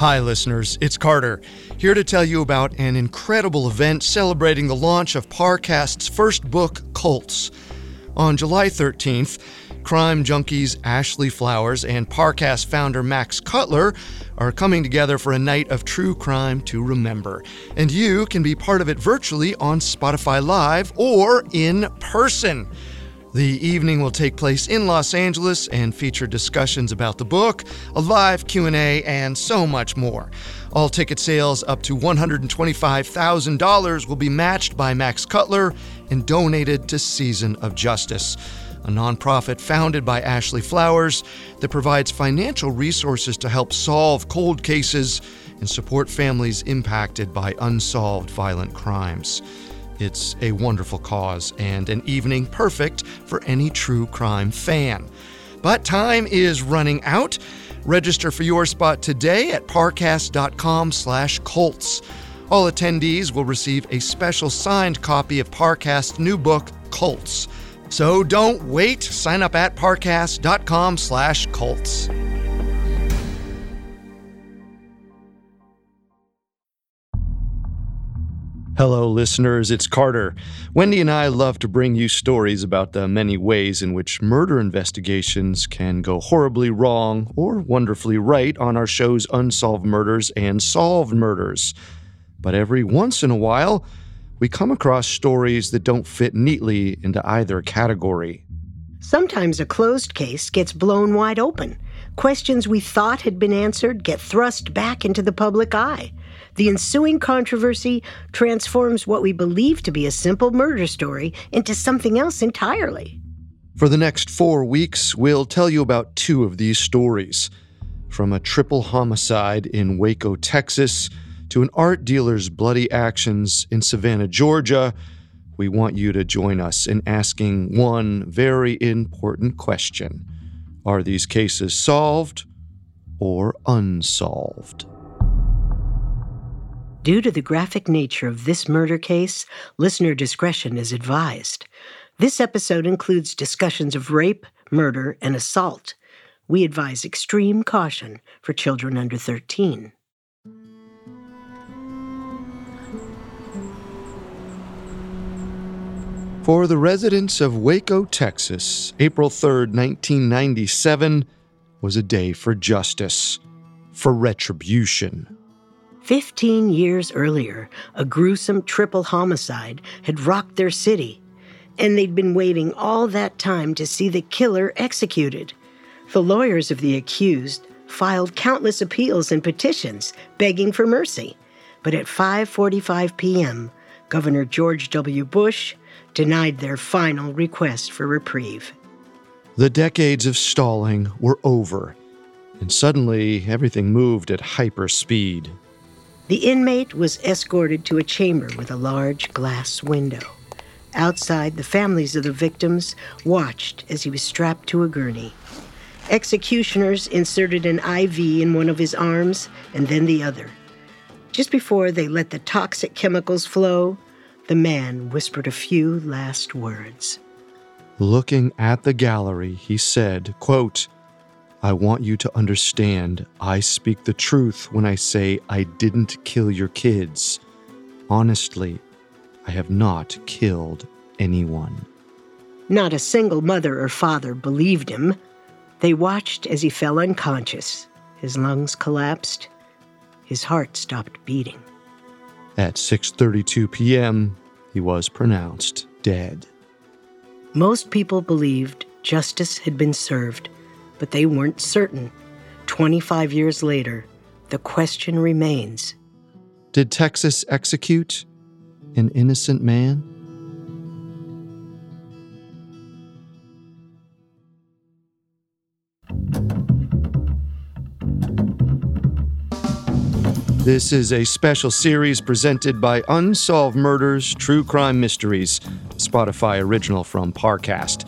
Hi, listeners. It's Carter, here to tell you about an incredible event celebrating the launch of Parcast's first book, Cults. On July 13th, crime junkies Ashley Flowers and Parcast founder Max Cutler are coming together for a night of true crime to remember. And you can be part of it virtually on Spotify Live or in person. The evening will take place in Los Angeles and feature discussions about the book, a live Q&A, and so much more. All ticket sales up to $125,000 will be matched by Max Cutler and donated to Season of Justice, a nonprofit founded by Ashley Flowers that provides financial resources to help solve cold cases and support families impacted by unsolved violent crimes. It's a wonderful cause and an evening perfect for any true crime fan. But time is running out. Register for your spot today at parcast.com/cults. All attendees will receive a special signed copy of Parcast's new book, Cults. So don't wait. Sign up at parcast.com/cults. Hello, listeners. It's Carter. Wendy and I love to bring you stories about the many ways in which murder investigations can go horribly wrong or wonderfully right on our show's Unsolved Murders and Solved Murders. But every once in a while, we come across stories that don't fit neatly into either category. Sometimes a closed case gets blown wide open. Questions we thought had been answered get thrust back into the public eye. The ensuing controversy transforms what we believe to be a simple murder story into something else entirely. For the next four weeks, we'll tell you about two of these stories. From a triple homicide in Waco, Texas, to an art dealer's bloody actions in Savannah, Georgia, we want you to join us in asking one very important question Are these cases solved or unsolved? Due to the graphic nature of this murder case, listener discretion is advised. This episode includes discussions of rape, murder, and assault. We advise extreme caution for children under 13. For the residents of Waco, Texas, April 3, 1997 was a day for justice, for retribution. Fifteen years earlier, a gruesome triple homicide had rocked their city, and they'd been waiting all that time to see the killer executed. The lawyers of the accused filed countless appeals and petitions begging for mercy. But at 5:45 p.m., Governor George W. Bush denied their final request for reprieve. The decades of stalling were over, and suddenly everything moved at hyper speed. The inmate was escorted to a chamber with a large glass window. Outside, the families of the victims watched as he was strapped to a gurney. Executioners inserted an IV in one of his arms and then the other. Just before they let the toxic chemicals flow, the man whispered a few last words. Looking at the gallery, he said, quote, I want you to understand I speak the truth when I say I didn't kill your kids. Honestly, I have not killed anyone. Not a single mother or father believed him. They watched as he fell unconscious. His lungs collapsed. His heart stopped beating. At 6:32 p.m., he was pronounced dead. Most people believed justice had been served but they weren't certain. 25 years later, the question remains Did Texas execute an innocent man? This is a special series presented by Unsolved Murders True Crime Mysteries, Spotify original from Parcast.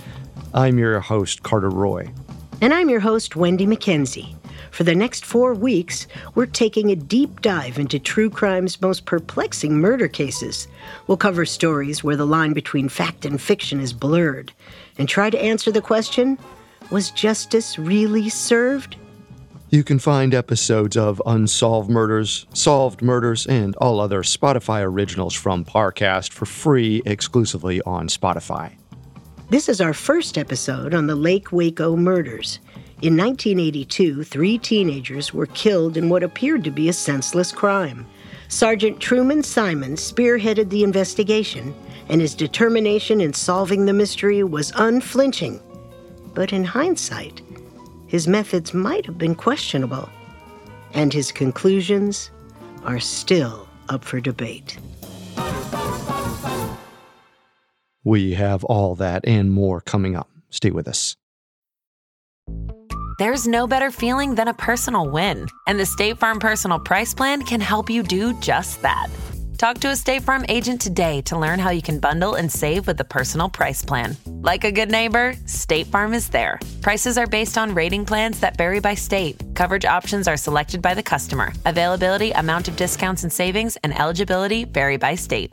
I'm your host, Carter Roy. And I'm your host, Wendy McKenzie. For the next four weeks, we're taking a deep dive into true crime's most perplexing murder cases. We'll cover stories where the line between fact and fiction is blurred and try to answer the question was justice really served? You can find episodes of Unsolved Murders, Solved Murders, and all other Spotify originals from Parcast for free exclusively on Spotify. This is our first episode on the Lake Waco murders. In 1982, three teenagers were killed in what appeared to be a senseless crime. Sergeant Truman Simons spearheaded the investigation, and his determination in solving the mystery was unflinching. But in hindsight, his methods might have been questionable, and his conclusions are still up for debate. We have all that and more coming up. Stay with us. There's no better feeling than a personal win, and the State Farm Personal Price Plan can help you do just that. Talk to a State Farm agent today to learn how you can bundle and save with the personal price plan. Like a good neighbor, State Farm is there. Prices are based on rating plans that vary by state. Coverage options are selected by the customer. Availability, amount of discounts and savings, and eligibility vary by state.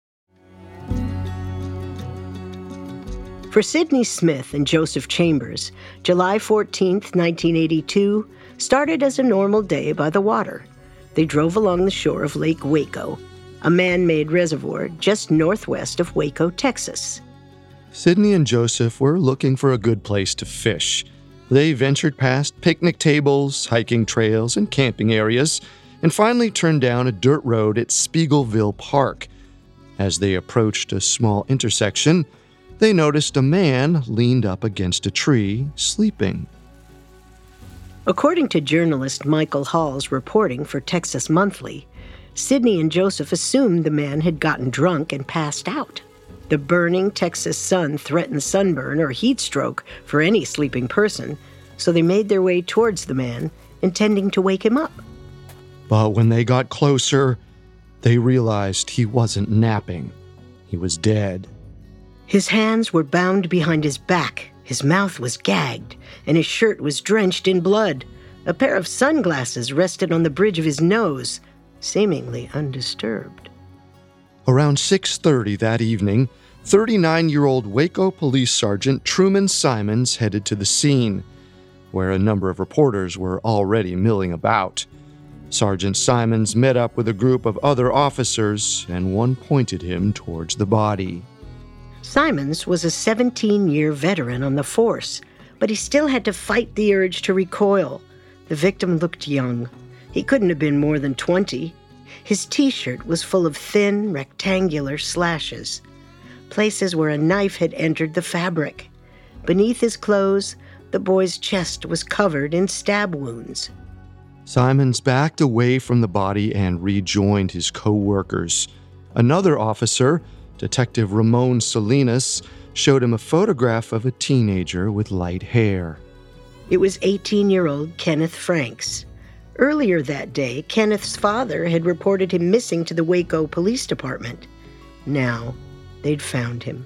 For Sidney Smith and Joseph Chambers, July 14, 1982, started as a normal day by the water. They drove along the shore of Lake Waco, a man made reservoir just northwest of Waco, Texas. Sidney and Joseph were looking for a good place to fish. They ventured past picnic tables, hiking trails, and camping areas, and finally turned down a dirt road at Speegleville Park. As they approached a small intersection, they noticed a man leaned up against a tree, sleeping. According to journalist Michael Hall's reporting for Texas Monthly, Sidney and Joseph assumed the man had gotten drunk and passed out. The burning Texas sun threatened sunburn or heat stroke for any sleeping person, so they made their way towards the man, intending to wake him up. But when they got closer, they realized he wasn't napping. He was dead. His hands were bound behind his back, his mouth was gagged, and his shirt was drenched in blood. A pair of sunglasses rested on the bridge of his nose, seemingly undisturbed. Around 6:30 that evening, 39-year-old Waco Police Sergeant Truman Simons headed to the scene, where a number of reporters were already milling about. Sergeant Simons met up with a group of other officers, and one pointed him towards the body. Simons was a 17 year veteran on the force, but he still had to fight the urge to recoil. The victim looked young. He couldn't have been more than 20. His t shirt was full of thin, rectangular slashes, places where a knife had entered the fabric. Beneath his clothes, the boy's chest was covered in stab wounds. Simons backed away from the body and rejoined his co workers. Another officer, Detective Ramon Salinas showed him a photograph of a teenager with light hair. It was 18 year old Kenneth Franks. Earlier that day, Kenneth's father had reported him missing to the Waco Police Department. Now, they'd found him.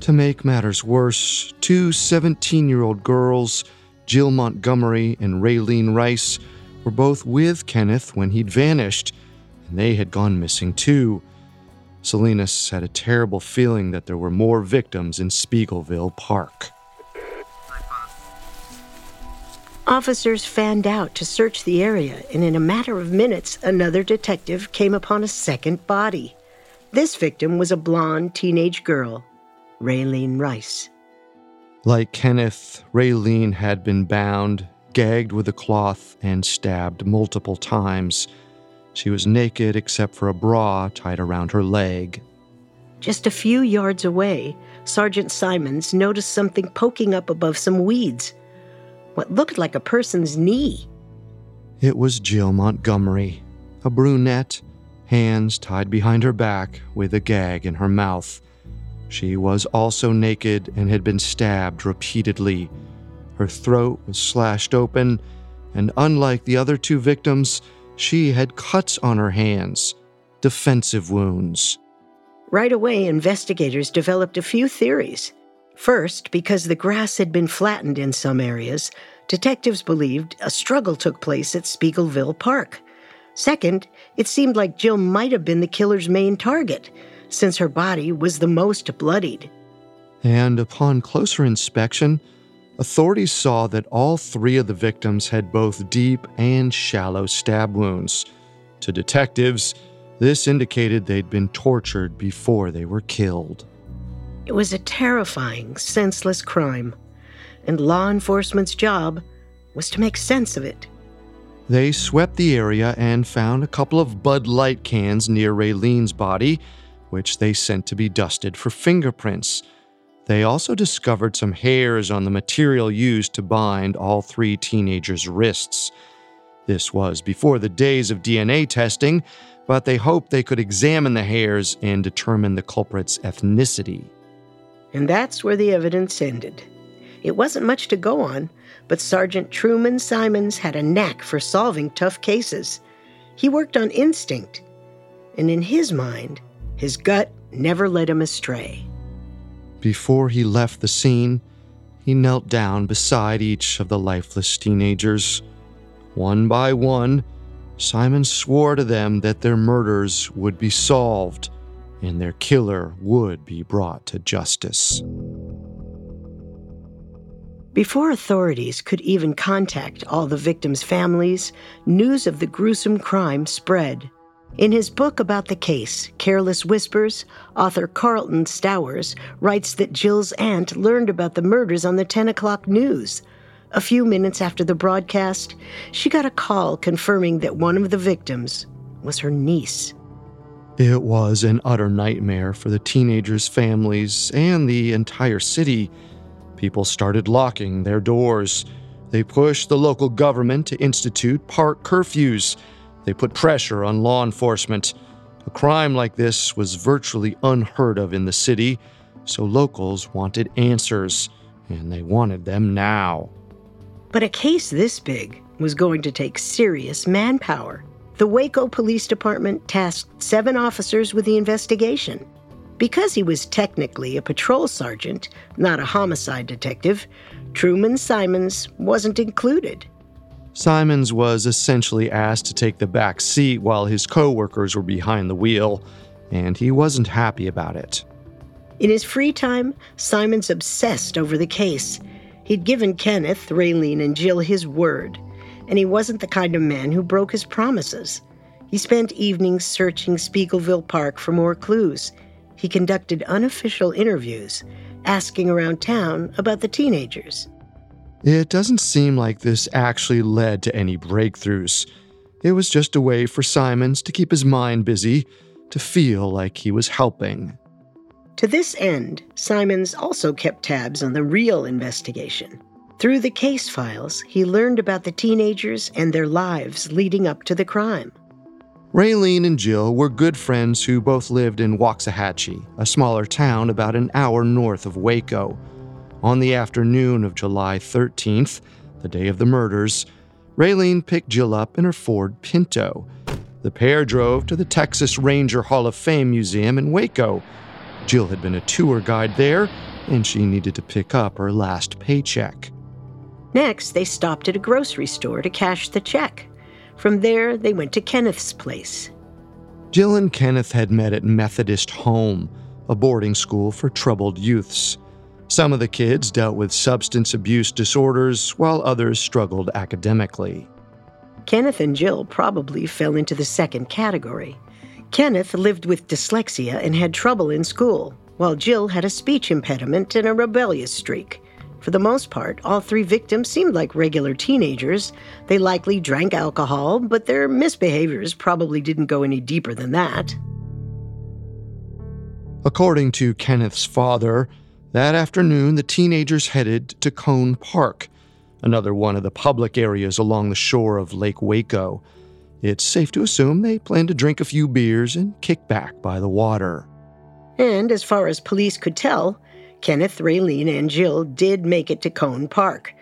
To make matters worse, two 17 year old girls, Jill Montgomery and Raylene Rice, were both with Kenneth when he'd vanished, and they had gone missing too. Salinas had a terrible feeling that there were more victims in Speegleville Park. Officers fanned out to search the area, and in a matter of minutes, another detective came upon a second body. This victim was a blonde teenage girl, Raylene Rice. Like Kenneth, Raylene had been bound, gagged with a cloth, and stabbed multiple times. She was naked except for a bra tied around her leg. Just a few yards away, Sergeant Simons noticed something poking up above some weeds. What looked like a person's knee. It was Jill Montgomery, a brunette, hands tied behind her back with a gag in her mouth. She was also naked and had been stabbed repeatedly. Her throat was slashed open, and unlike the other two victims, she had cuts on her hands, defensive wounds. Right away, investigators developed a few theories. First, because the grass had been flattened in some areas, detectives believed a struggle took place at Speegleville Park. Second, it seemed like Jill might have been the killer's main target, since her body was the most bloodied. And upon closer inspection, authorities saw that all three of the victims had both deep and shallow stab wounds. To detectives, this indicated they'd been tortured before they were killed. It was a terrifying, senseless crime, and law enforcement's job was to make sense of it. They swept the area and found a couple of Bud Light cans near Raylene's body, which they sent to be dusted for fingerprints. They also discovered some hairs on the material used to bind all three teenagers' wrists. This was before the days of DNA testing, but they hoped they could examine the hairs and determine the culprit's ethnicity. And that's where the evidence ended. It wasn't much to go on, but Sergeant Truman Simons had a knack for solving tough cases. He worked on instinct, and in his mind, his gut never led him astray. Before he left the scene, he knelt down beside each of the lifeless teenagers. One by one, Simons swore to them that their murders would be solved and their killer would be brought to justice. Before authorities could even contact all the victims' families, news of the gruesome crime spread. In his book about the case, Careless Whispers, author Carlton Stowers writes that Jill's aunt learned about the murders on the 10 o'clock news. A few minutes after the broadcast, she got a call confirming that one of the victims was her niece. It was an utter nightmare for the teenagers' families and the entire city. People started locking their doors. They pushed the local government to institute park curfews. They put pressure on law enforcement. A crime like this was virtually unheard of in the city, so locals wanted answers, and they wanted them now. But a case this big was going to take serious manpower. The Waco Police Department tasked seven officers with the investigation. Because he was technically a patrol sergeant, not a homicide detective, Truman Simons wasn't included. Simons was essentially asked to take the back seat while his coworkers were behind the wheel, and he wasn't happy about it. In his free time, Simons obsessed over the case. He'd given Kenneth, Raylene, and Jill his word, and he wasn't the kind of man who broke his promises. He spent evenings searching Speegleville Park for more clues he conducted unofficial interviews, asking around town about the teenagers. It doesn't seem like this actually led to any breakthroughs. It was just a way for Simons to keep his mind busy, to feel like he was helping. To this end, Simons also kept tabs on the real investigation. Through the case files, he learned about the teenagers and their lives leading up to the crime. Raylene and Jill were good friends who both lived in Waxahachie, a smaller town about an hour north of Waco. On the afternoon of July 13th, the day of the murders, Raylene picked Jill up in her Ford Pinto. The pair drove to the Texas Ranger Hall of Fame Museum in Waco. Jill had been a tour guide there, and she needed to pick up her last paycheck. Next, they stopped at a grocery store to cash the check. From there, they went to Kenneth's place. Jill and Kenneth had met at Methodist Home, a boarding school for troubled youths. Some of the kids dealt with substance abuse disorders, while others struggled academically. Kenneth and Jill probably fell into the second category. Kenneth lived with dyslexia and had trouble in school, while Jill had a speech impediment and a rebellious streak. For the most part, all three victims seemed like regular teenagers. They likely drank alcohol, but their misbehaviors probably didn't go any deeper than that. According to Kenneth's father, that afternoon the teenagers headed to Koehne Park, another one of the public areas along the shore of Lake Waco. It's safe to assume they planned to drink a few beers and kick back by the water. And as far as police could tell, Kenneth, Raylene, and Jill did make it to Koehne Park.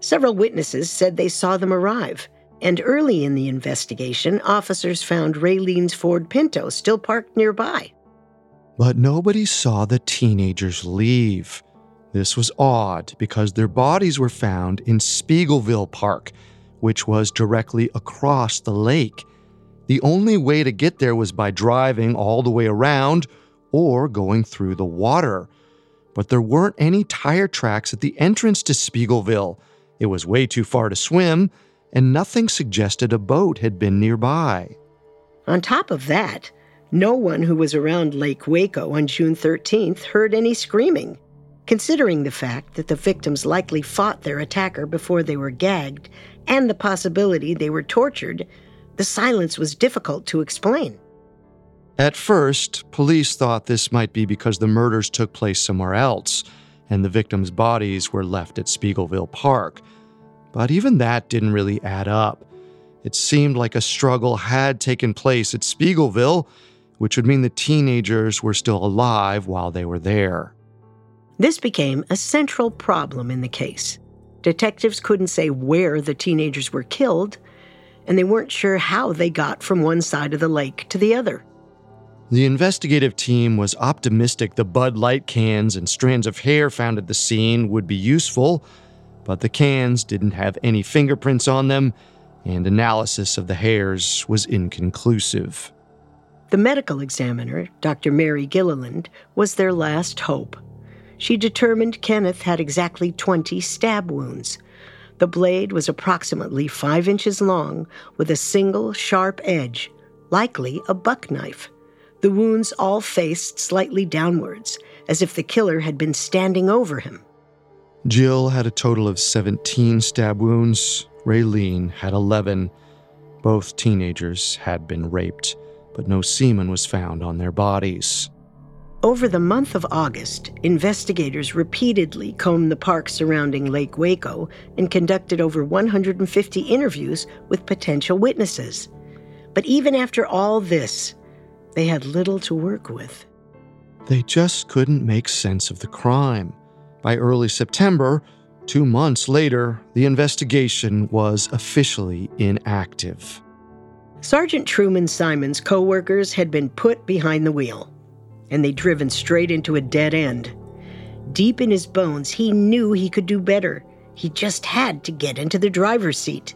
Several witnesses said they saw them arrive, and early in the investigation, officers found Raylene's Ford Pinto still parked nearby. But nobody saw the teenagers leave. This was odd because their bodies were found in Speegleville Park, which was directly across the lake. The only way to get there was by driving all the way around or going through the water but there weren't any tire tracks at the entrance to Speegleville. It was way too far to swim, and nothing suggested a boat had been nearby. On top of that, no one who was around Lake Waco on June 13th heard any screaming. Considering the fact that the victims likely fought their attacker before they were gagged and the possibility they were tortured, the silence was difficult to explain. At first, police thought this might be because the murders took place somewhere else and the victims' bodies were left at Speegleville Park. But even that didn't really add up. It seemed like a struggle had taken place at Speegleville, which would mean the teenagers were still alive while they were there. This became a central problem in the case. Detectives couldn't say where the teenagers were killed, and they weren't sure how they got from one side of the lake to the other. The investigative team was optimistic the Bud Light cans and strands of hair found at the scene would be useful, but the cans didn't have any fingerprints on them, and analysis of the hairs was inconclusive. The medical examiner, Dr. Mary Gilliland, was their last hope. She determined Kenneth had exactly 20 stab wounds. The blade was approximately five inches long with a single sharp edge, likely a buck knife. The wounds all faced slightly downwards, as if the killer had been standing over him. Jill had a total of 17 stab wounds. Raylene had 11. Both teenagers had been raped, but no semen was found on their bodies. Over the month of August, investigators repeatedly combed the park surrounding Lake Waco and conducted over 150 interviews with potential witnesses. But even after all this, they had little to work with. They just couldn't make sense of the crime. By early September, two months later, the investigation was officially inactive. Sergeant Truman Simons' co workers had been put behind the wheel, and they'd driven straight into a dead end. Deep in his bones, he knew he could do better. He just had to get into the driver's seat.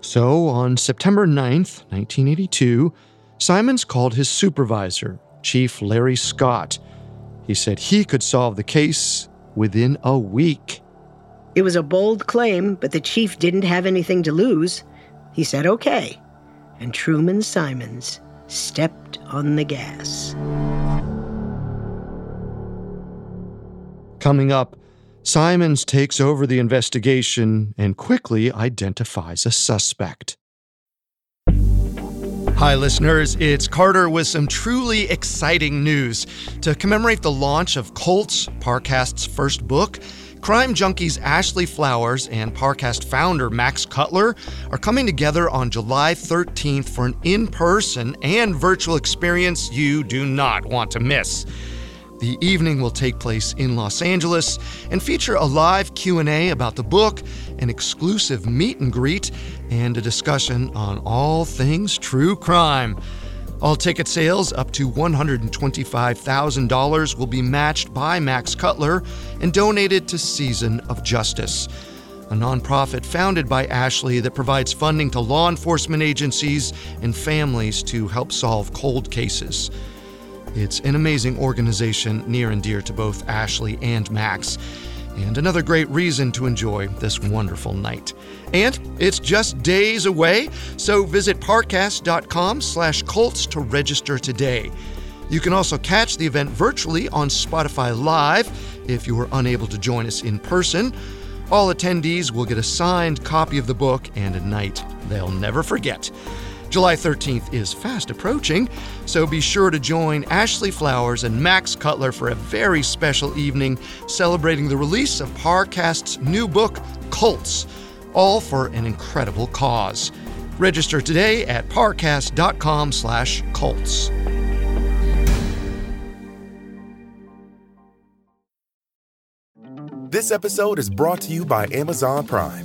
So, on September 9th, 1982, Simons called his supervisor, Chief Larry Scott. He said he could solve the case within a week. It was a bold claim, but the chief didn't have anything to lose. He said, okay. And Truman Simons stepped on the gas. Coming up, Simons takes over the investigation and quickly identifies a suspect. Hi, listeners. It's Carter with some truly exciting news. To commemorate the launch of Cults, Parcast's first book, Crime Junkies Ashley Flowers and Parcast founder Max Cutler are coming together on July 13th for an in person and virtual experience you do not want to miss. The evening will take place in Los Angeles and feature a live Q&A about the book, an exclusive meet and greet, and a discussion on all things true crime. All ticket sales up to $125,000 will be matched by Max Cutler and donated to Season of Justice, a nonprofit founded by Ashley that provides funding to law enforcement agencies and families to help solve cold cases. It's an amazing organization near and dear to both Ashley and Max, and another great reason to enjoy this wonderful night. And it's just days away, so visit parcast.com slash cults to register today. You can also catch the event virtually on Spotify Live if you were unable to join us in person. All attendees will get a signed copy of the book and a night they'll never forget. July 13th is fast approaching, so be sure to join Ashley Flowers and Max Cutler for a very special evening celebrating the release of Parcast's new book, Cults, all for an incredible cause. Register today at parcast.com slash cults. This episode is brought to you by Amazon Prime.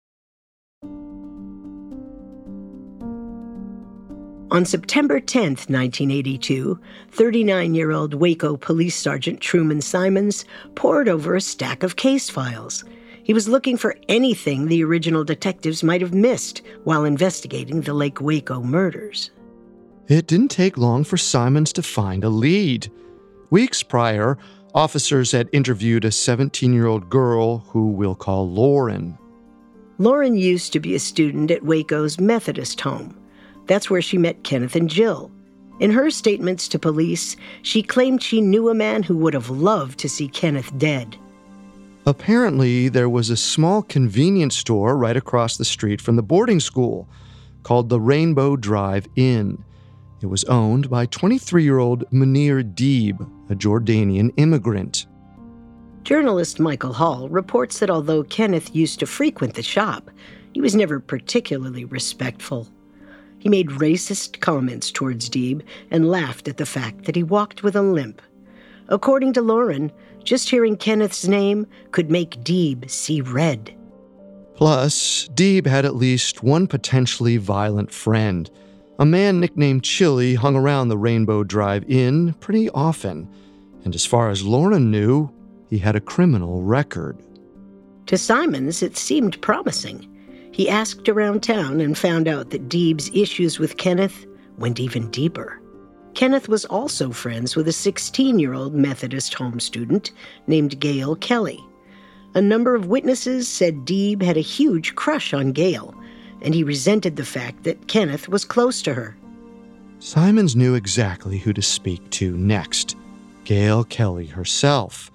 On September 10, 1982, 39 year old Waco Police Sergeant Truman Simons pored over a stack of case files. He was looking for anything the original detectives might have missed while investigating the Lake Waco murders. It didn't take long for Simons to find a lead. Weeks prior, officers had interviewed a 17 year old girl who we'll call Lauren. Lauren used to be a student at Waco's Methodist home. That's where she met Kenneth and Jill. In her statements to police, she claimed she knew a man who would have loved to see Kenneth dead. Apparently, there was a small convenience store right across the street from the boarding school called the Rainbow Drive Inn. It was owned by 23 year old Munir Deeb, a Jordanian immigrant. Journalist Michael Hall reports that although Kenneth used to frequent the shop, he was never particularly respectful. He made racist comments towards Deeb and laughed at the fact that he walked with a limp. According to Lauren, just hearing Kenneth's name could make Deeb see red. Plus, Deeb had at least one potentially violent friend. A man nicknamed Chili hung around the Rainbow Drive Inn pretty often, and as far as Lauren knew, he had a criminal record. To Simons, it seemed promising. He asked around town and found out that Deeb's issues with Kenneth went even deeper. Kenneth was also friends with a 16 year old Methodist home student named Gail Kelly. A number of witnesses said Deeb had a huge crush on Gail, and he resented the fact that Kenneth was close to her. Simons knew exactly who to speak to next Gail Kelly herself.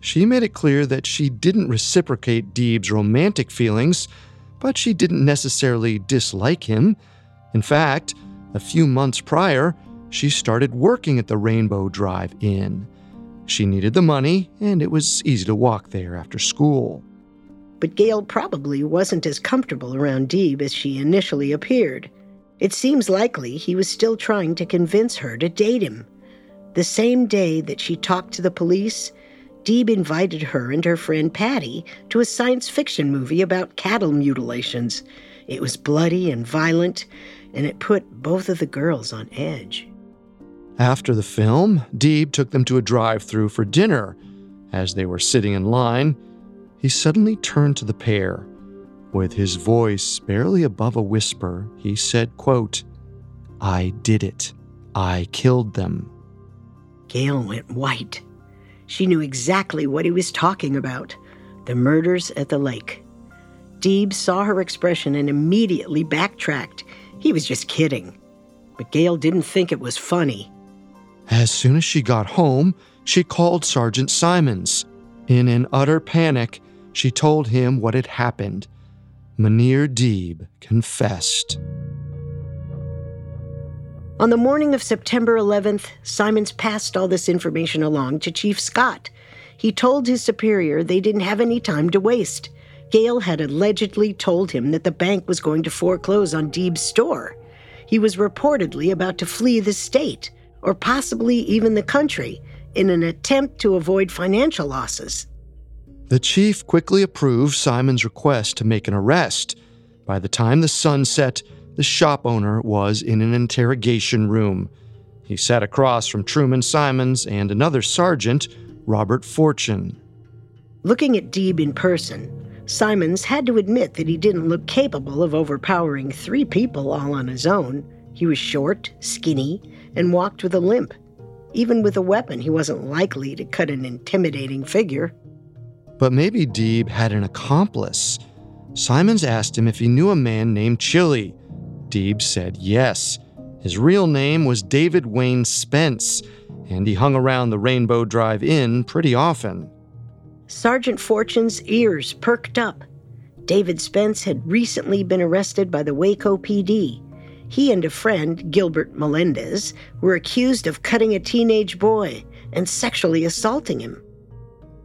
She made it clear that she didn't reciprocate Deeb's romantic feelings but she didn't necessarily dislike him. In fact, a few months prior, she started working at the Rainbow Drive Inn. She needed the money, and it was easy to walk there after school. But Gail probably wasn't as comfortable around Deeb as she initially appeared. It seems likely he was still trying to convince her to date him. The same day that she talked to the police, Deeb invited her and her friend Patty to a science fiction movie about cattle mutilations. It was bloody and violent, and it put both of the girls on edge. After the film, Deeb took them to a drive through for dinner. As they were sitting in line, he suddenly turned to the pair. With his voice barely above a whisper, he said, quote, I did it. I killed them. Gail went white. She knew exactly what he was talking about the murders at the lake. Deeb saw her expression and immediately backtracked. He was just kidding. But Gail didn't think it was funny. As soon as she got home, she called Sergeant Simons. In an utter panic, she told him what had happened. Munir Deeb confessed. On the morning of September 11th, Simons passed all this information along to Chief Scott. He told his superior they didn't have any time to waste. Gail had allegedly told him that the bank was going to foreclose on Deeb's store. He was reportedly about to flee the state, or possibly even the country, in an attempt to avoid financial losses. The chief quickly approved Simons' request to make an arrest. By the time the sun set, the shop owner was in an interrogation room. He sat across from Truman Simons and another sergeant, Robert Fortune. Looking at Deeb in person, Simons had to admit that he didn't look capable of overpowering three people all on his own. He was short, skinny, and walked with a limp. Even with a weapon, he wasn't likely to cut an intimidating figure. But maybe Deeb had an accomplice. Simons asked him if he knew a man named Chili. Deeb said yes. His real name was David Wayne Spence, and he hung around the Rainbow Drive Inn pretty often. Sergeant Fortune's ears perked up. David Spence had recently been arrested by the Waco PD. He and a friend, Gilbert Melendez, were accused of cutting a teenage boy and sexually assaulting him.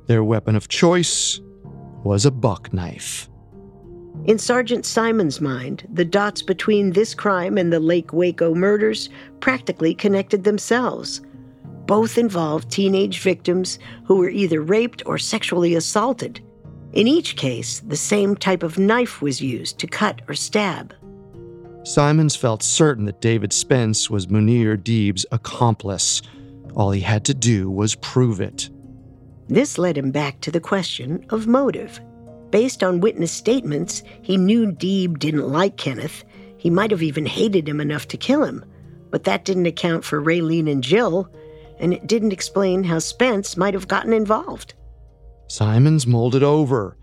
Their weapon of choice was a buck knife. In Sergeant Simons' mind, the dots between this crime and the Lake Waco murders practically connected themselves. Both involved teenage victims who were either raped or sexually assaulted. In each case, the same type of knife was used to cut or stab. Simons felt certain that David Spence was Munir Deeb's accomplice. All he had to do was prove it. This led him back to the question of motive. Based on witness statements, he knew Deeb didn't like Kenneth. He might have even hated him enough to kill him. But that didn't account for Raylene and Jill, and it didn't explain how Spence might have gotten involved. Simons molded over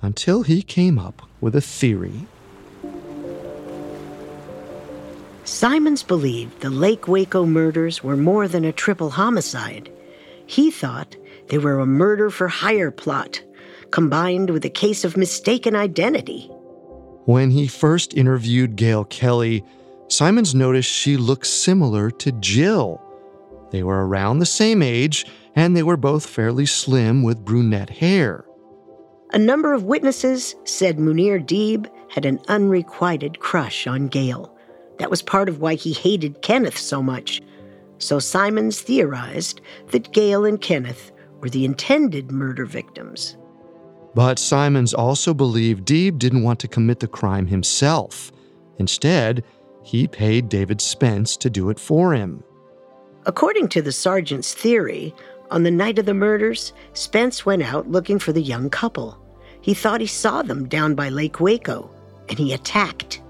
until he came up with a theory. Simons believed the Lake Waco murders were more than a triple homicide. He thought they were a murder for hire plot, combined with a case of mistaken identity. When he first interviewed Gail Kelly, Simons noticed she looked similar to Jill. They were around the same age, and they were both fairly slim with brunette hair. A number of witnesses said Munir Deeb had an unrequited crush on Gail. That was part of why he hated Kenneth so much. So Simons theorized that Gail and Kenneth were the intended murder victims. But Simons also believed Deeb didn't want to commit the crime himself. Instead, he paid David Spence to do it for him. According to the sergeant's theory, on the night of the murders, Spence went out looking for the young couple. He thought he saw them down by Lake Waco, and he attacked.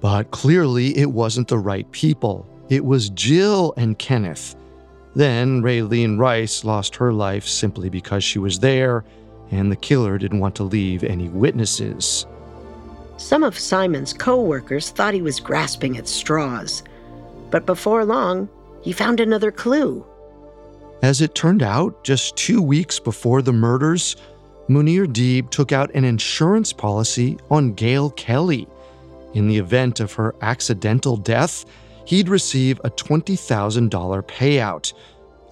But clearly, it wasn't the right people. It was Jill and Kenneth. Then Raylene Rice lost her life simply because she was there, and the killer didn't want to leave any witnesses. Some of Simons' co workers thought he was grasping at straws. But before long, he found another clue. As it turned out, just two weeks before the murders, Munir Deeb took out an insurance policy on Gail Kelly. In the event of her accidental death, he'd receive a $20,000 payout.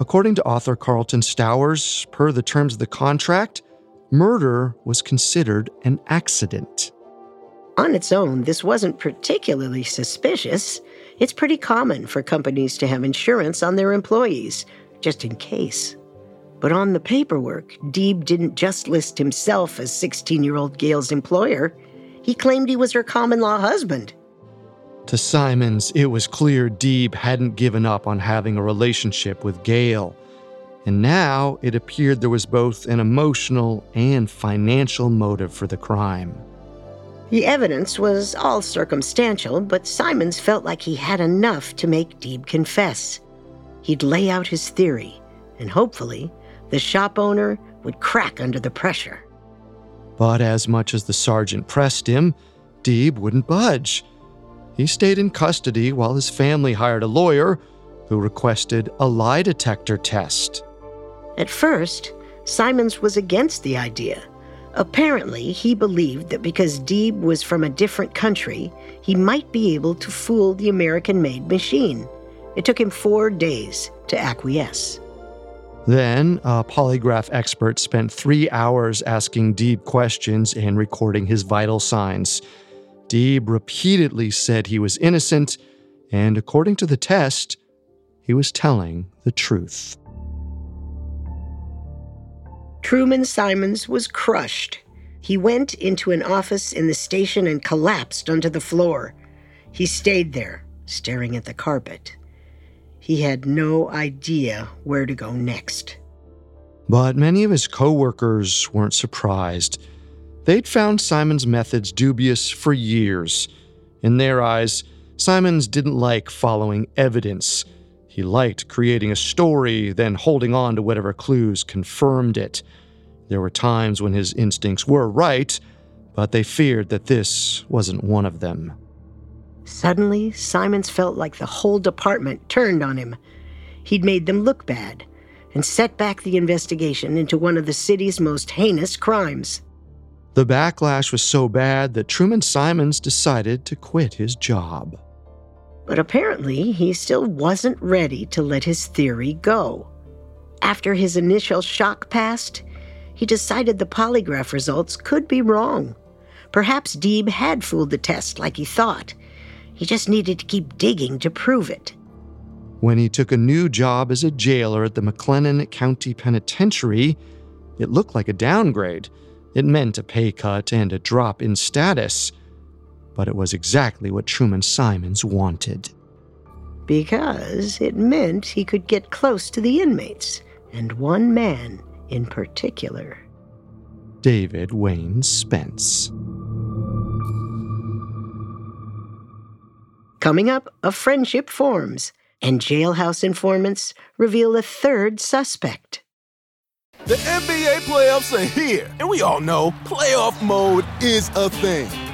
According to author Carlton Stowers, per the terms of the contract, murder was considered an accident. On its own, this wasn't particularly suspicious. It's pretty common for companies to have insurance on their employees, just in case. But on the paperwork, Deeb didn't just list himself as 16 year old Gail's employer. He claimed he was her common law husband. To Simons, it was clear Deeb hadn't given up on having a relationship with Gail. And now it appeared there was both an emotional and financial motive for the crime. The evidence was all circumstantial, but Simons felt like he had enough to make Deeb confess. He'd lay out his theory, and hopefully, the shop owner would crack under the pressure. But as much as the sergeant pressed him, Deeb wouldn't budge. He stayed in custody while his family hired a lawyer who requested a lie detector test. At first, Simons was against the idea. Apparently, he believed that because Deeb was from a different country, he might be able to fool the American made machine. It took him four days to acquiesce. Then, a polygraph expert spent three hours asking Deeb questions and recording his vital signs. Deeb repeatedly said he was innocent, and according to the test, he was telling the truth. Truman Simons was crushed. He went into an office in the station and collapsed onto the floor. He stayed there, staring at the carpet. He had no idea where to go next. But many of his coworkers weren't surprised. They'd found Simons' methods dubious for years. In their eyes, Simons didn't like following evidence. He liked creating a story, then holding on to whatever clues confirmed it. There were times when his instincts were right, but they feared that this wasn't one of them. Suddenly, Simons felt like the whole department turned on him. He'd made them look bad and set back the investigation into one of the city's most heinous crimes. The backlash was so bad that Truman Simons decided to quit his job. But apparently, he still wasn't ready to let his theory go. After his initial shock passed, he decided the polygraph results could be wrong. Perhaps Deeb had fooled the test like he thought. He just needed to keep digging to prove it. When he took a new job as a jailer at the McLennan County Penitentiary, it looked like a downgrade. It meant a pay cut and a drop in status. But it was exactly what Truman Simons wanted. Because it meant he could get close to the inmates, and one man in particular. David Wayne Spence. Coming up, a friendship forms, and jailhouse informants reveal a third suspect. The NBA playoffs are here, and we all know playoff mode is a thing.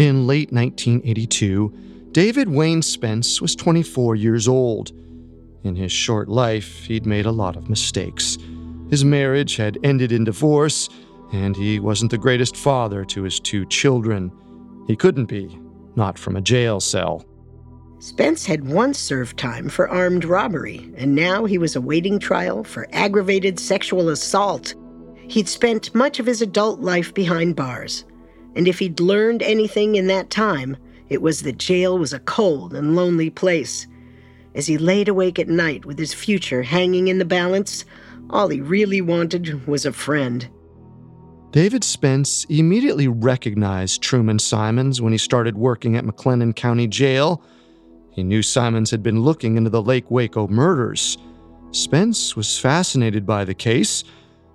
In late 1982, David Wayne Spence was 24 years old. In his short life, he'd made a lot of mistakes. His marriage had ended in divorce, and he wasn't the greatest father to his two children. He couldn't be, not from a jail cell. Spence had once served time for armed robbery, and now he was awaiting trial for aggravated sexual assault. He'd spent much of his adult life behind bars, and if he'd learned anything in that time, it was that jail was a cold and lonely place. As he laid awake at night with his future hanging in the balance, all he really wanted was a friend. David Spence immediately recognized Truman Simons when he started working at McLennan County Jail. He knew Simons had been looking into the Lake Waco murders. Spence was fascinated by the case,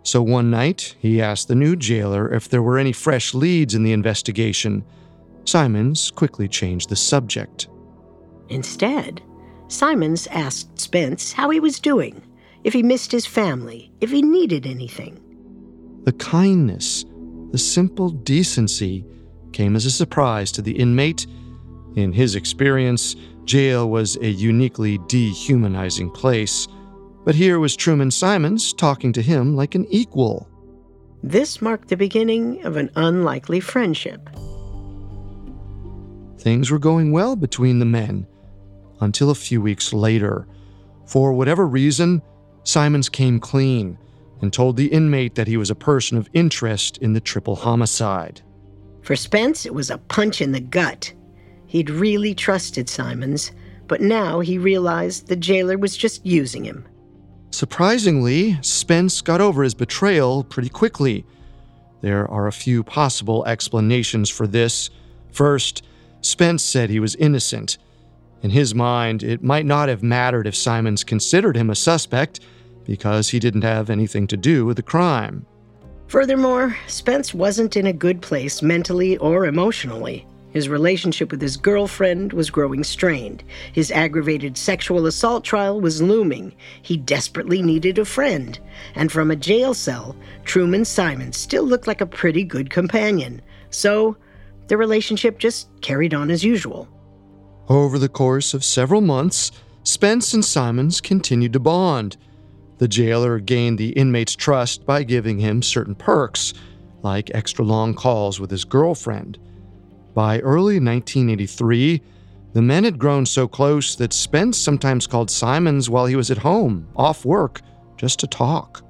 so one night he asked the new jailer if there were any fresh leads in the investigation. Simons quickly changed the subject. Instead, Simons asked Spence how he was doing, if he missed his family, if he needed anything. The kindness, the simple decency came as a surprise to the inmate. In his experience, jail was a uniquely dehumanizing place, but here was Truman Simons talking to him like an equal. This marked the beginning of an unlikely friendship. Things were going well between the men until a few weeks later. For whatever reason, Simons came clean and told the inmate that he was a person of interest in the triple homicide. For Spence, it was a punch in the gut. He'd really trusted Simons, but now he realized the jailer was just using him. Surprisingly, Spence got over his betrayal pretty quickly. There are a few possible explanations for this. First, Spence said he was innocent. In his mind, it might not have mattered if Simons considered him a suspect because he didn't have anything to do with the crime. Furthermore, Spence wasn't in a good place mentally or emotionally. His relationship with his girlfriend was growing strained. His aggravated sexual assault trial was looming. He desperately needed a friend. And from a jail cell, Truman Simons still looked like a pretty good companion. So, the relationship just carried on as usual. Over the course of several months, Spence and Simons continued to bond. The jailer gained the inmate's trust by giving him certain perks, like extra long calls with his girlfriend. By early 1983, the men had grown so close that Spence sometimes called Simons while he was at home, off work, just to talk.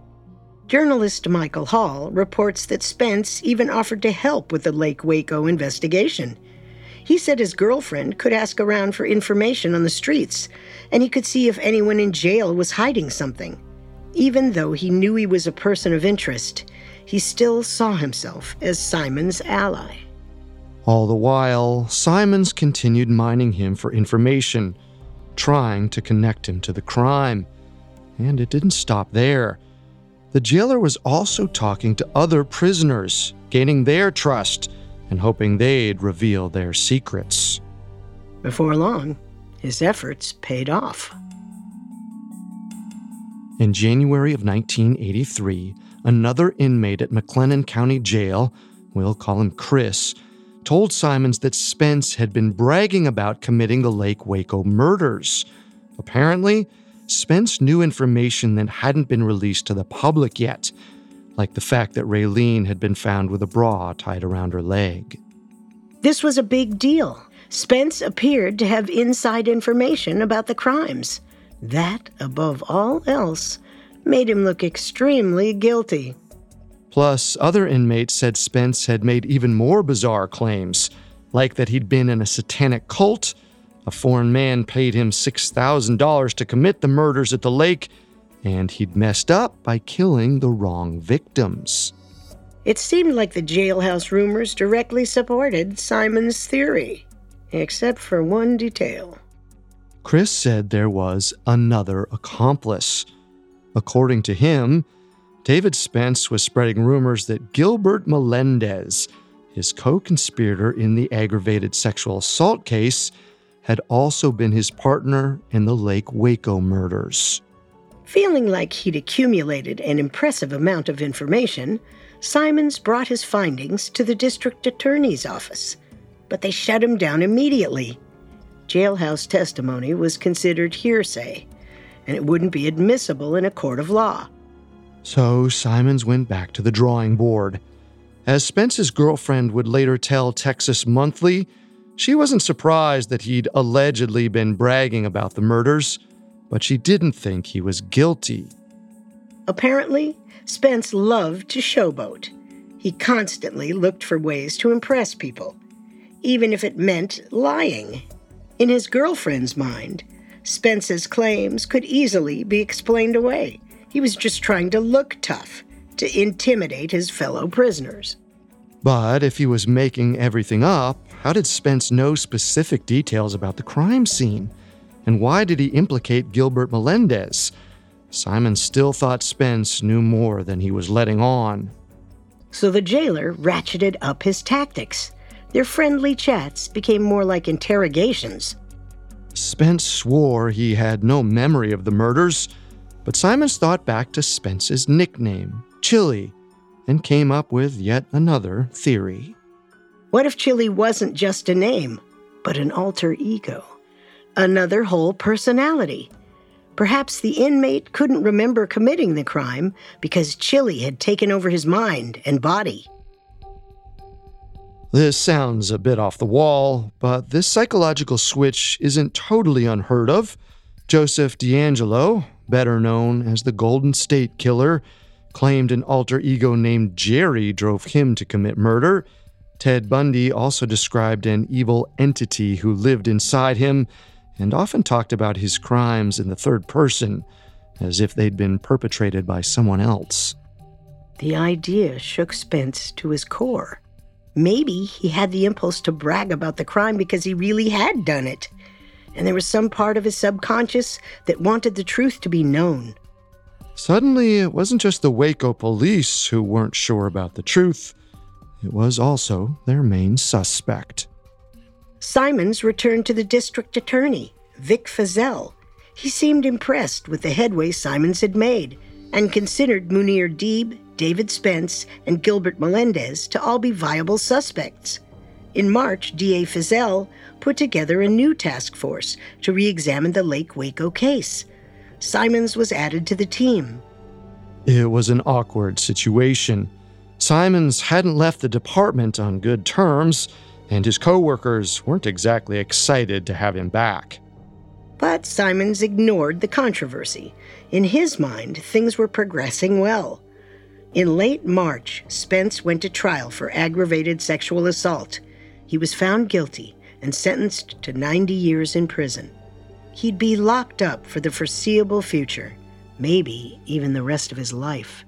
Journalist Michael Hall reports that Spence even offered to help with the Lake Waco investigation. He said his girlfriend could ask around for information on the streets, and he could see if anyone in jail was hiding something. Even though he knew he was a person of interest, he still saw himself as Simons' ally. All the while, Simons continued mining him for information, trying to connect him to the crime. And it didn't stop there. The jailer was also talking to other prisoners, gaining their trust and hoping they'd reveal their secrets. Before long, his efforts paid off. In January of 1983, another inmate at McLennan County Jail, we'll call him Chris, told Simons that Spence had been bragging about committing the Lake Waco murders. Apparently, Spence knew information that hadn't been released to the public yet, like the fact that Raylene had been found with a bra tied around her leg. This was a big deal. Spence appeared to have inside information about the crimes. That, above all else, made him look extremely guilty. Plus, other inmates said Spence had made even more bizarre claims, like that he'd been in a satanic cult a foreign man paid him $6,000 to commit the murders at the lake, and he'd messed up by killing the wrong victims. It seemed like the jailhouse rumors directly supported Simons' theory, except for one detail. Chris said there was another accomplice. According to him, David Spence was spreading rumors that Gilbert Melendez, his co conspirator in the aggravated sexual assault case, had also been his partner in the Lake Waco murders. Feeling like he'd accumulated an impressive amount of information, Simons brought his findings to the district attorney's office, but they shut him down immediately. Jailhouse testimony was considered hearsay, and it wouldn't be admissible in a court of law. So Simons went back to the drawing board. As Spence's girlfriend would later tell Texas Monthly, she wasn't surprised that he'd allegedly been bragging about the murders, but she didn't think he was guilty. Apparently, Spence loved to showboat. He constantly looked for ways to impress people, even if it meant lying. In his girlfriend's mind, Spence's claims could easily be explained away. He was just trying to look tough, to intimidate his fellow prisoners. But if he was making everything up, how did Spence know specific details about the crime scene? And why did he implicate Gilbert Melendez? Simons still thought Spence knew more than he was letting on. So the jailer ratcheted up his tactics. Their friendly chats became more like interrogations. Spence swore he had no memory of the murders, but Simons thought back to Spence's nickname, Chili, and came up with yet another theory. What if Chili wasn't just a name, but an alter ego? Another whole personality? Perhaps the inmate couldn't remember committing the crime because Chili had taken over his mind and body. This sounds a bit off the wall, but this psychological switch isn't totally unheard of. Joseph DeAngelo, better known as the Golden State Killer, claimed an alter ego named Jerry drove him to commit murder. Ted Bundy also described an evil entity who lived inside him and often talked about his crimes in the third person, as if they'd been perpetrated by someone else. The idea shook Spence to his core. Maybe he had the impulse to brag about the crime because he really had done it. And there was some part of his subconscious that wanted the truth to be known. Suddenly, it wasn't just the Waco police who weren't sure about the truth, it was also their main suspect. Simons returned to the district attorney, Vic Feazell. He seemed impressed with the headway Simons had made and considered Munir Deeb, David Spence, and Gilbert Melendez to all be viable suspects. In March, DA Feazell put together a new task force to re examine the Lake Waco case. Simons was added to the team. It was an awkward situation. Simons hadn't left the department on good terms, and his coworkers weren't exactly excited to have him back. But Simons ignored the controversy. In his mind, things were progressing well. In late March, Spence went to trial for aggravated sexual assault. He was found guilty and sentenced to 90 years in prison. He'd be locked up for the foreseeable future, maybe even the rest of his life.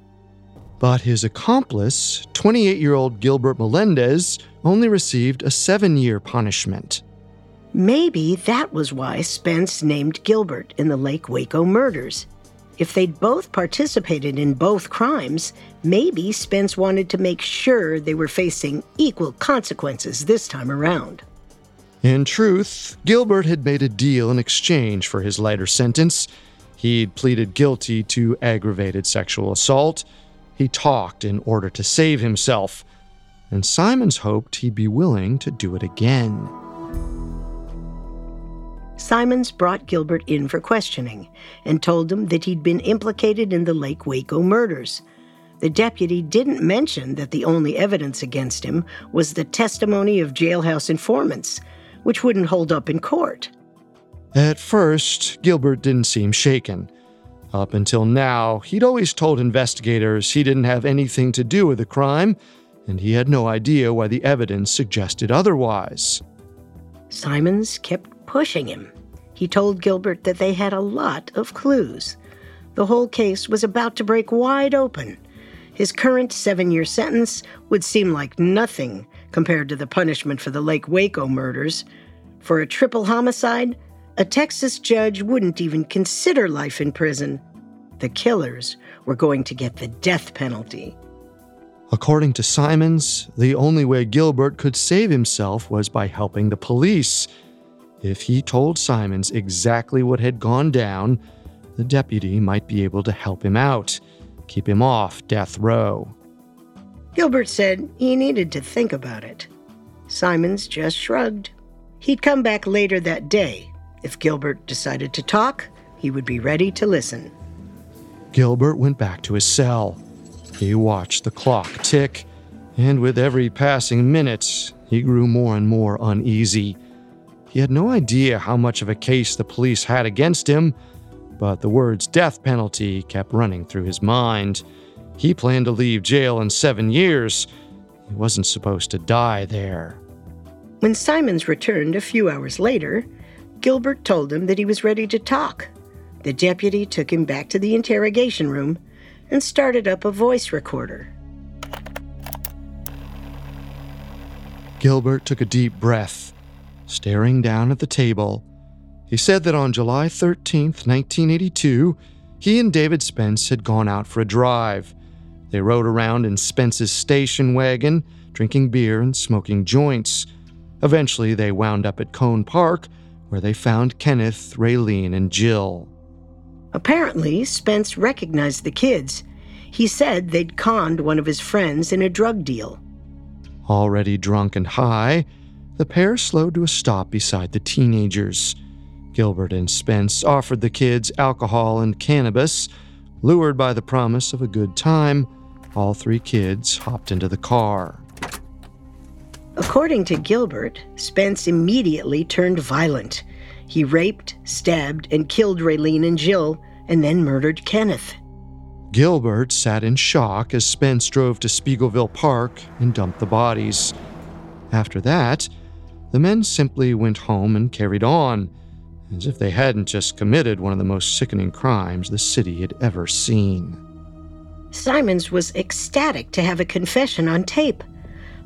But his accomplice, 28 year old Gilbert Melendez, only received a seven year punishment. Maybe that was why Spence named Gilbert in the Lake Waco murders. If they'd both participated in both crimes, maybe Spence wanted to make sure they were facing equal consequences this time around. In truth, Gilbert had made a deal in exchange for his lighter sentence. He'd pleaded guilty to aggravated sexual assault. He talked in order to save himself. And Simons hoped he'd be willing to do it again. Simons brought Gilbert in for questioning and told him that he'd been implicated in the Lake Waco murders. The deputy didn't mention that the only evidence against him was the testimony of jailhouse informants, which wouldn't hold up in court. At first, Gilbert didn't seem shaken. Up until now, he'd always told investigators he didn't have anything to do with the crime, and he had no idea why the evidence suggested otherwise. Simons kept pushing him. He told Gilbert that they had a lot of clues. The whole case was about to break wide open. His current seven year sentence would seem like nothing compared to the punishment for the Lake Waco murders. For a triple homicide, a Texas judge wouldn't even consider life in prison. The killers were going to get the death penalty. According to Simons, the only way Gilbert could save himself was by helping the police. If he told Simons exactly what had gone down, the deputy might be able to help him out, keep him off death row. Gilbert said he needed to think about it. Simons just shrugged. He'd come back later that day. If Gilbert decided to talk, he would be ready to listen. Gilbert went back to his cell. He watched the clock tick, and with every passing minute, he grew more and more uneasy. He had no idea how much of a case the police had against him, but the words death penalty kept running through his mind. He planned to leave jail in seven years. He wasn't supposed to die there. When Simons returned a few hours later, Gilbert told him that he was ready to talk. The deputy took him back to the interrogation room and started up a voice recorder. Gilbert took a deep breath staring down at the table. He said that on July 13, 1982, he and David Spence had gone out for a drive. They rode around in Spence's station wagon, drinking beer and smoking joints. Eventually, they wound up at Koehne Park, where they found Kenneth, Raylene, and Jill. Apparently, Spence recognized the kids. He said they'd conned one of his friends in a drug deal. Already drunk and high, the pair slowed to a stop beside the teenagers. Gilbert and Spence offered the kids alcohol and cannabis. Lured by the promise of a good time, all three kids hopped into the car. According to Gilbert, Spence immediately turned violent. He raped, stabbed, and killed Raylene and Jill, and then murdered Kenneth. Gilbert sat in shock as Spence drove to Speegleville Park and dumped the bodies. After that, the men simply went home and carried on, as if they hadn't just committed one of the most sickening crimes the city had ever seen. Simons was ecstatic to have a confession on tape.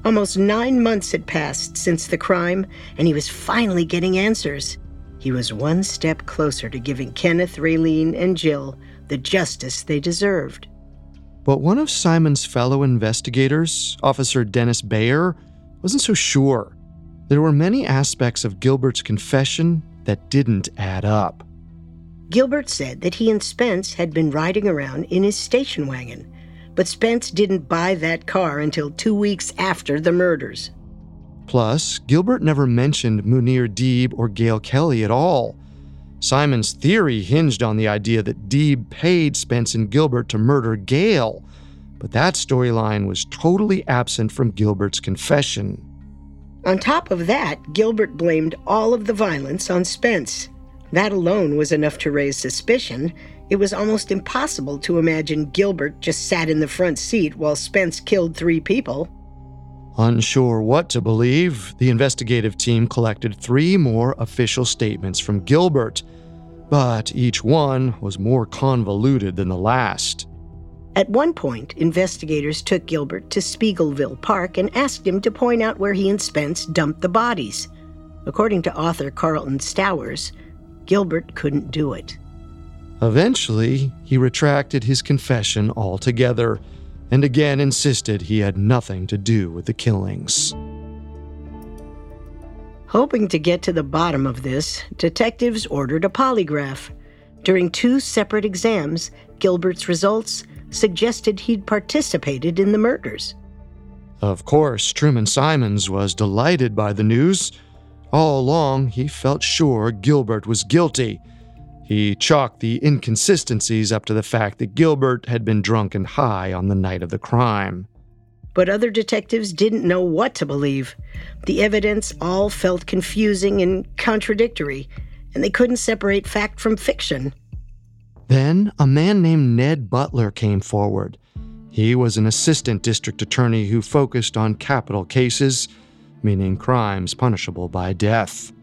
Almost nine months had passed since the crime, and he was finally getting answers. He was one step closer to giving Kenneth, Raylene, and Jill the justice they deserved. But one of Simons' fellow investigators, Officer Dennis Bayer, wasn't so sure. There were many aspects of Gilbert's confession that didn't add up. Gilbert said that he and Spence had been riding around in his station wagon, but Spence didn't buy that car until two weeks after the murders. Plus, Gilbert never mentioned Munir Deeb or Gail Kelly at all. Simons' theory hinged on the idea that Deeb paid Spence and Gilbert to murder Gail, but that storyline was totally absent from Gilbert's confession. On top of that, Gilbert blamed all of the violence on Spence. That alone was enough to raise suspicion, It was almost impossible to imagine Gilbert just sat in the front seat while Spence killed three people. Unsure what to believe, the investigative team collected three more official statements from Gilbert, but each one was more convoluted than the last. At one point, investigators took Gilbert to Speegleville Park and asked him to point out where he and Spence dumped the bodies. According to author Carlton Stowers, Gilbert couldn't do it. Eventually, he retracted his confession altogether and again insisted he had nothing to do with the killings. Hoping to get to the bottom of this, detectives ordered a polygraph. During two separate exams, Gilbert's results suggested he'd participated in the murders. Of course, Truman Simons was delighted by the news. All along, he felt sure Gilbert was guilty he chalked the inconsistencies up to the fact that Gilbert had been drunk and high on the night of the crime. But other detectives didn't know what to believe. The evidence all felt confusing and contradictory, and they couldn't separate fact from fiction. Then a man named Ned Butler came forward. He was an assistant district attorney who focused on capital cases, meaning crimes punishable by death.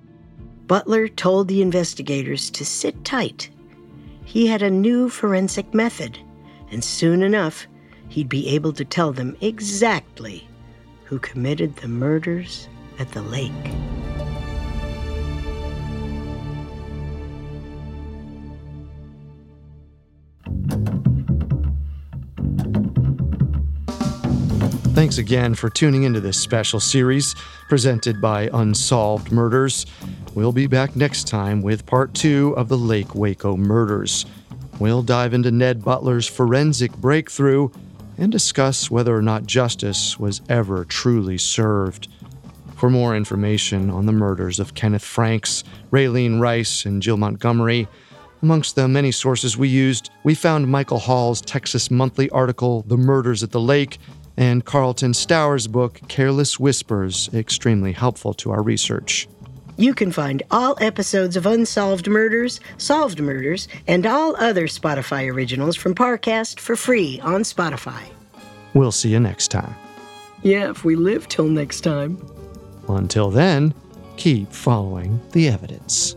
Butler told the investigators to sit tight. He had a new forensic method, and soon enough, he'd be able to tell them exactly who committed the murders at the lake. Thanks again for tuning into this special series presented by Unsolved Murders. We'll be back next time with part two of the Lake Waco murders. We'll dive into Ned Butler's forensic breakthrough and discuss whether or not justice was ever truly served. For more information on the murders of Kenneth Franks, Raylene Rice, and Jill Montgomery, amongst the many sources we used, we found Michael Hall's Texas Monthly article, The Murders at the Lake, and Carlton Stowers' book, Careless Whispers, extremely helpful to our research. You can find all episodes of Unsolved Murders, Solved Murders, and all other Spotify originals from Parcast for free on Spotify. We'll see you next time. Yeah, if we live till next time. Until then, keep following the evidence.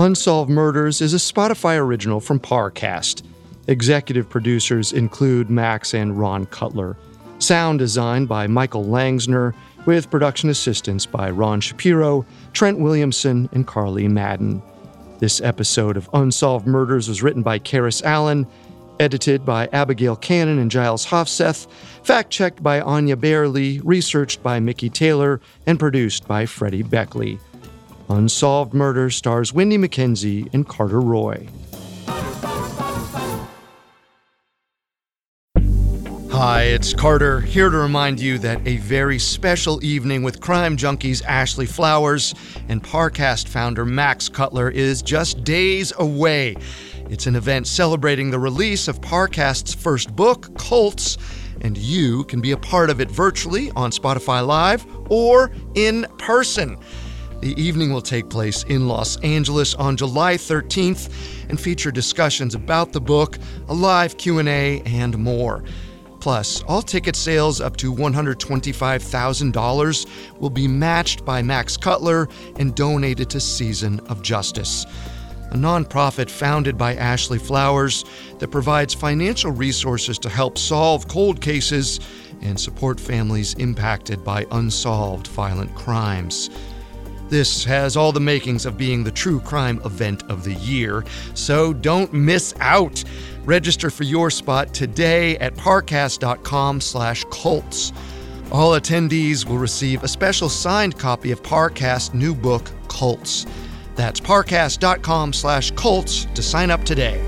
Unsolved Murders is a Spotify original from Parcast. Executive producers include Max and Ron Cutler. Sound designed by Michael Langsner with production assistance by Ron Shapiro, Trent Williamson, and Carly Madden. This episode of Unsolved Murders was written by Karis Allen, edited by Abigail Cannon and Giles Hofseth, fact checked by Anya Bailey, researched by Mickey Taylor, and produced by Freddie Beckley. Unsolved Murder stars Wendy McKenzie and Carter Roy. Hi, it's Carter, here to remind you that a very special evening with crime junkies Ashley Flowers and Parcast founder Max Cutler is just days away. It's an event celebrating the release of Parcast's first book, Cults, and you can be a part of it virtually on Spotify Live or in person. The evening will take place in Los Angeles on July 13th and feature discussions about the book, a live Q&A, and more. Plus, all ticket sales up to $125,000 will be matched by Max Cutler and donated to Season of Justice, a nonprofit founded by Ashley Flowers that provides financial resources to help solve cold cases and support families impacted by unsolved violent crimes. This has all the makings of being the true crime event of the year, so don't miss out. Register for your spot today at parcast.com/cults. All attendees will receive a special signed copy of Parcast's new book, Cults. That's parcast.com/cults to sign up today.